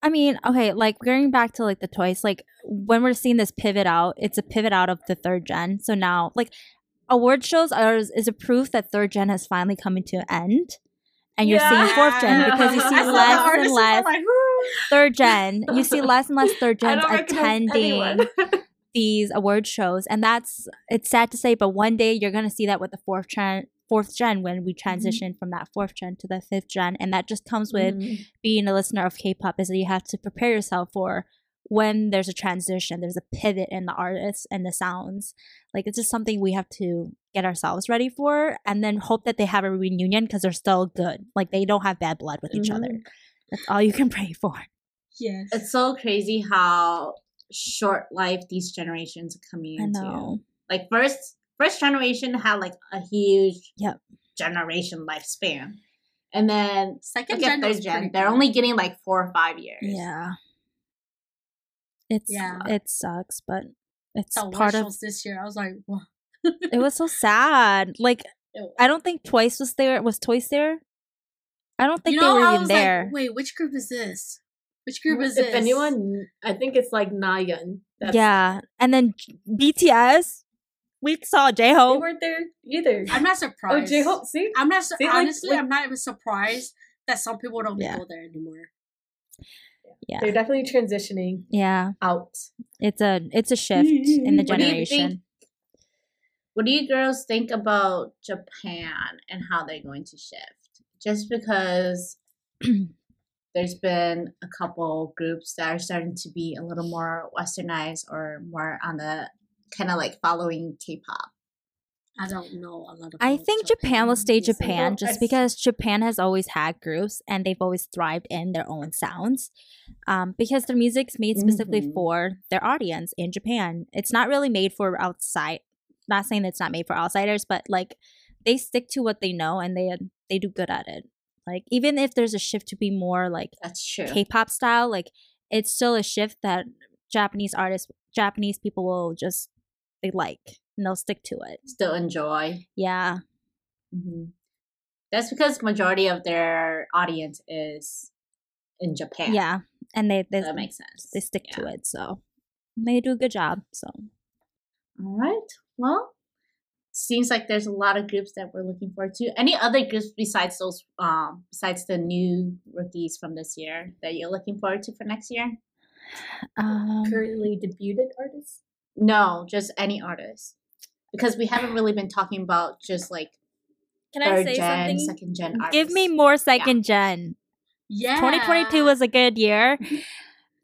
I mean, okay, like going back to like the toys, like when we're seeing this pivot out, it's a pivot out of the third gen. So now, like, award shows are is a proof that third gen has finally come into an end, and you're seeing fourth gen because you see I saw the less and less like, third gen. You see less and less third gens attending these award shows, and that's it's sad to say, but one day you're gonna see that with the fourth gen, fourth gen when we transition from that fourth gen to the fifth gen, and that just comes with Mhm. being a listener of K-pop is that you have to prepare yourself for when there's a transition, there's a pivot in the artists and the sounds. Like it's just something we have to get ourselves ready for, and then hope that they have a reunion because they're still good. Like they don't have bad blood with each other. Mm-hmm. That's all you can pray for. Yes. It's so crazy how short life these generations are coming I into. know. Like first first generation had like a huge Yep. generation lifespan. And then Second gen third gen. They're good. only getting like four or five years. Yeah. It's Yeah. it sucks, but it's saw part of this year. I was like, wow. it was so sad. Like I don't think Twice was there. Was Twice there? I don't think you know, they were I even was there. like, wait, which group is this? Which group is if this? anyone, I think it's like Nayeon. That's- yeah, and then BTS, we saw J Hope. they weren't there either. I'm not oh, surprised. oh, surprised. J Hope. See, I'm not su- See, like- honestly. like- I'm not even surprised that some people don't Yeah. go there anymore. Yeah, they're definitely transitioning yeah, out. it's a it's a shift in the What do think- generation. What do you girls think about Japan and how they're going to shift? Just because there's been a couple groups that are starting to be a little more westernized or more on the kind of like following K-pop. I don't know a lot of. I think Japan will stay Japan just I- because Japan has always had groups and they've always thrived in their own sounds. Um, because their music's made specifically Mhm. for their audience in Japan. It's not really made for outside. Not saying it's not made for outsiders, but like they stick to what they know and they they do good at it. Like even if there's a shift to be more like That's true. K-pop style, like it's still a shift that Japanese artists, Japanese people will just they like and they'll stick to it. Still enjoy. Yeah, hmm That's because majority of their audience is in Japan. yeah, and they they, that makes sense. they stick to it, so they do a good job. So All right. Well, seems like there's a lot of groups that we're looking forward to. Any other groups besides those, um, besides the new rookies from this year that you're looking forward to for next year? um, Currently debuted artists. No, just any artist, because we haven't really been talking about just like can third gen, second gen artists. Give me more second gen. Yeah. 2022 was a good year.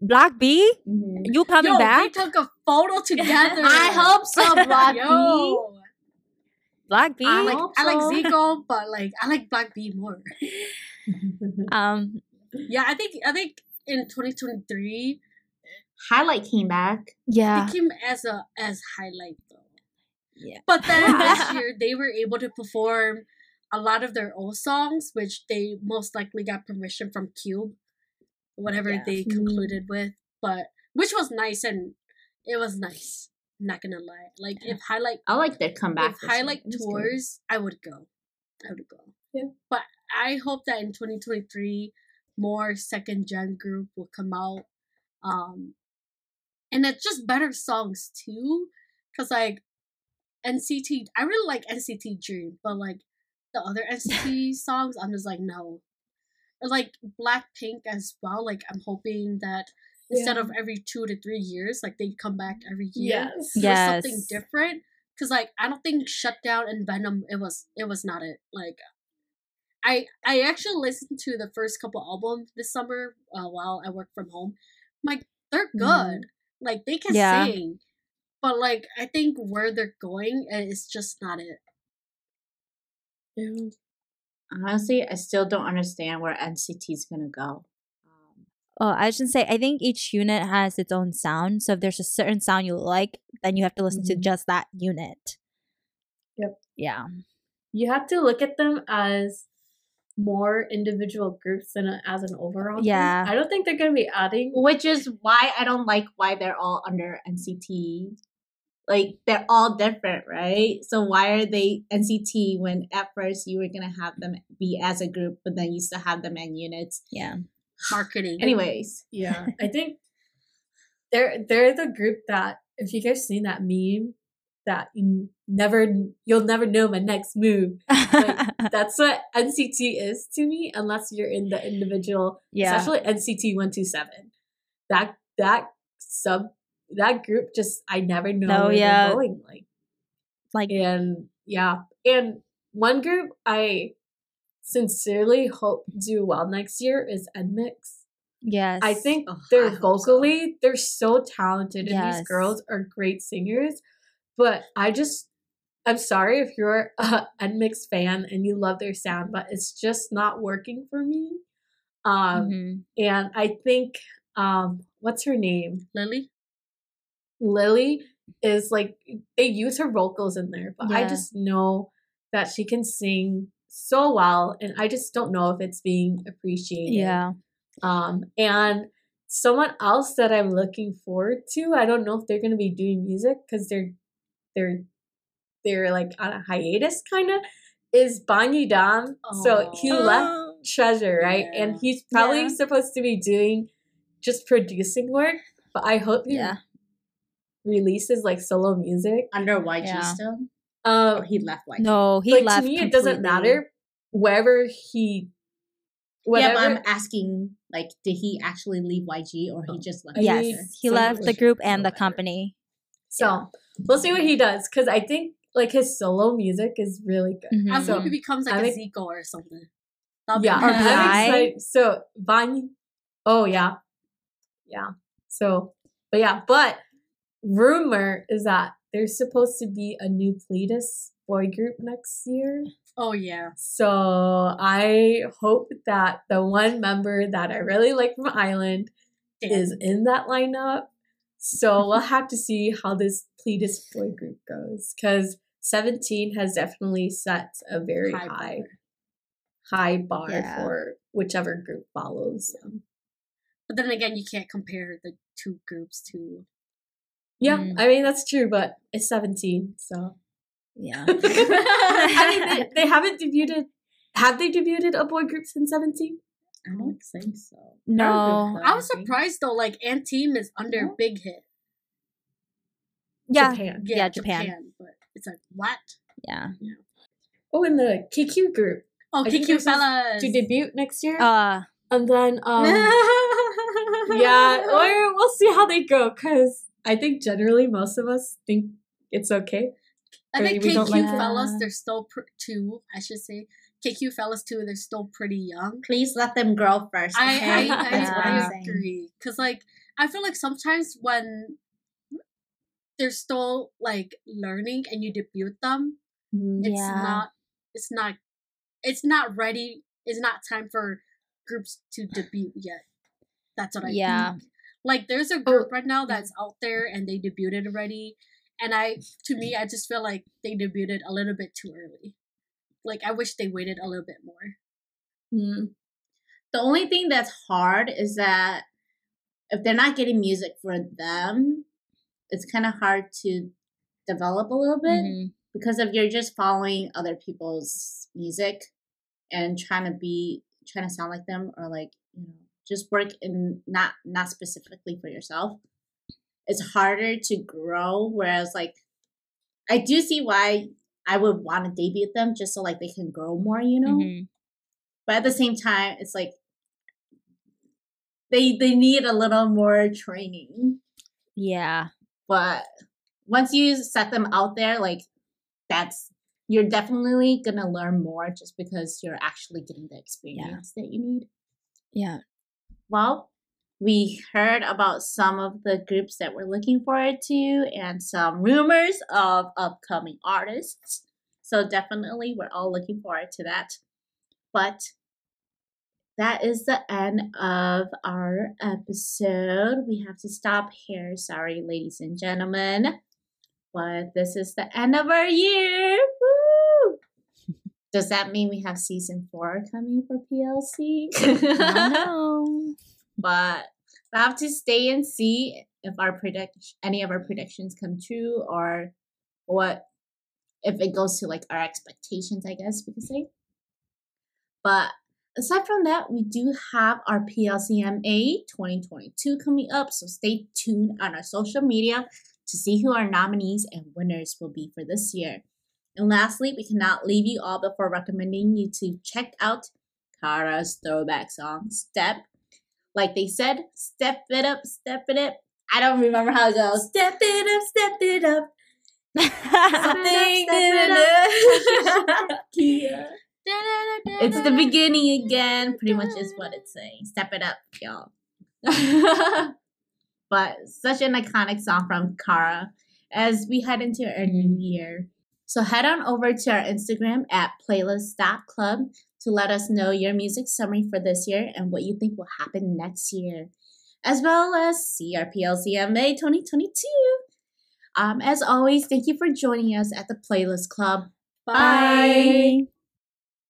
Block B, Mhm. you coming Yo, back? They took a photo together. I hope so, Block B. Block B. I like hope I like. Zico, but like I like Block B more. um, Yeah, I think I think in 2023 Highlight came back. yeah, it came as a as highlight. Yeah. But then this year they were able to perform a lot of their old songs, which they most likely got permission from Cube, whatever Yeah. they Mm. concluded with. But which was nice and it was nice. Not gonna lie. Like if highlight I like their comeback. if highlight good. tours, I would go. I would go. Yeah. But I hope that in 2023, more second gen group will come out. Um, and it's just better songs too. Cause like NCT, I really like NCT Dream, but like the other NCT songs, I'm just like no. Or like Blackpink as well. Like I'm hoping that instead Yeah. of every two to three years, like they come back every year Yes. Yeah. for something different. Cause like I don't think Shutdown and Venom it was it was not it. Like I I actually listened to the first couple albums this summer uh, while I work from home. I'm like they're good. Like they can Yeah. sing, but like I think where they're going uh, is just not it. Yeah. Honestly, I still don't understand where NCT is gonna go. Um, Oh, I shouldn't say. I think each unit has its own sound. So if there's a certain sound you like, then you have to listen to Mhm. just that unit. Yep. Yeah. You have to look at them as more individual groups than a, as an overall. group. Yeah. I don't think they're going to be adding. which is why I don't like why they're all under NCT. Like they're all different, right? So why are they NCT when at first you were gonna have them be as a group, but then you still have them in units? Yeah. Marketing. Anyways, Yeah, I think they're they're the group that if you guys seen that meme that you never you'll never know my next move. That's what NCT is to me, unless you're in the individual, yeah. especially NCT one two seven. That that sub that group just I never know Oh, where yeah. they're going. Like Like and yeah. And one group I sincerely hope do well next year is NMIXX. yes. I think Oh, they're hope so. vocally, they're so talented and these girls are great singers. But I just I'm sorry if you're a NMIXX fan and you love their sound, but it's just not working for me. Um Mhm. and I think um what's her name? Lily. Lily is like they use her vocals in there, but I just know that she can sing so well and I just don't know if it's being appreciated. Yeah. Um and someone else that I'm looking forward to, I don't know if they're going to be doing music cuz they're they're they're like on a hiatus kind of is Bang Yedam. So he Oh. left Treasure, right? Yeah. And he's probably Yeah. supposed to be doing just producing work, but I hope he Yeah. Releases like solo music. Under YG Yeah. still? Um, Or he left YG? No, he like left. to me, it doesn't matter. Wherever he, Yeah, whatever. but I'm asking, like, did he actually leave YG or he just left? I Yes, mean, he some left the group and the company. so we'll see what he does because I think like his solo music is really good. Mhm. I So, hope he becomes like I'm a ex- Zico or something. That'll Yeah, Or I'm excited. So Vanya, oh yeah, yeah. So, but yeah, but rumor is that there's supposed to be a new Pledis boy group next year. Oh yeah. So I hope that the one member that I really like from Island is in that lineup. So we'll have to see how this Pledis boy group goes because 17 has definitely set a very high High high bar. bar, Yeah. for whichever group follows them. But then again, you can't compare the two groups to. Yeah, Mm. I mean that's true, but it's 17, so Yeah. I mean they, they haven't debuted. Have they debuted a boy group since 17? I don't think so. No. I was surprised though. Like, &TEAM is under No. Big Hit. Yeah. Japan. Yeah, Japan. But it's like what? Yeah. Oh, and the KQ group Oh, I KQ Fellaz. to debut next year, Uh and then um yeah, or we'll see how they go because I think generally most of us think it's okay. I think KQ like it. fellas, they're still pr- two. I should say KQ Fellaz too. They're still pretty young. Please let them grow first. I Okay? I, That's I, what I I'm saying. agree because like I feel like sometimes when they're still like learning and you debut them, mm-hmm. it's Yeah. not it's not it's not ready. It's not time for groups to debut yet. That's what I Yeah. think. Like there's a group right now that's out there and they debuted already, and I to me I just feel like they debuted a little bit too early. Like I wish they waited a little bit more. Mm. The only thing that's hard is that if they're not getting music for them, it's kind of hard to develop a little bit Mhm. because if you're just following other people's music and trying to be trying to sound like them or like you know just work in not not specifically for yourself it's harder to grow whereas like i do see why i would want to debut them just so like they can grow more you know Mhm. but at the same time it's like they they need a little more training Yeah. but once you set them out there like that's you're definitely gonna learn more just because you're actually getting the experience that you need Yeah. Well we heard about some of the groups that we're looking forward to and some rumors of upcoming artists so definitely we're all looking forward to that but that is the end of our episode. We have to stop here. Sorry, ladies and gentlemen. But this is the end of our year. Does that mean we have season four coming for PLC? I know. but we have to stay and see if our predict any of our predictions come true or what if it goes to like our expectations, I guess we could say. But aside from that, we do have our PLCMA 2022 coming up, so stay tuned on our social media to see who our nominees and winners will be for this year. And lastly, we cannot leave you all before recommending you to check out Kara's throwback song, Step. Like they said, step it up, step it up. I don't remember how it goes. Step it up, step it up. Something It's the beginning again. Pretty much is what it's saying. Step it up, y'all. but such an iconic song from Kara as we head into our new year. So head on over to our Instagram at playlist.club to let us know your music summary for this year and what you think will happen next year, as well as CRPLCMA 2022. Um, as always, thank you for joining us at the Playlist Club. Bye. Bye.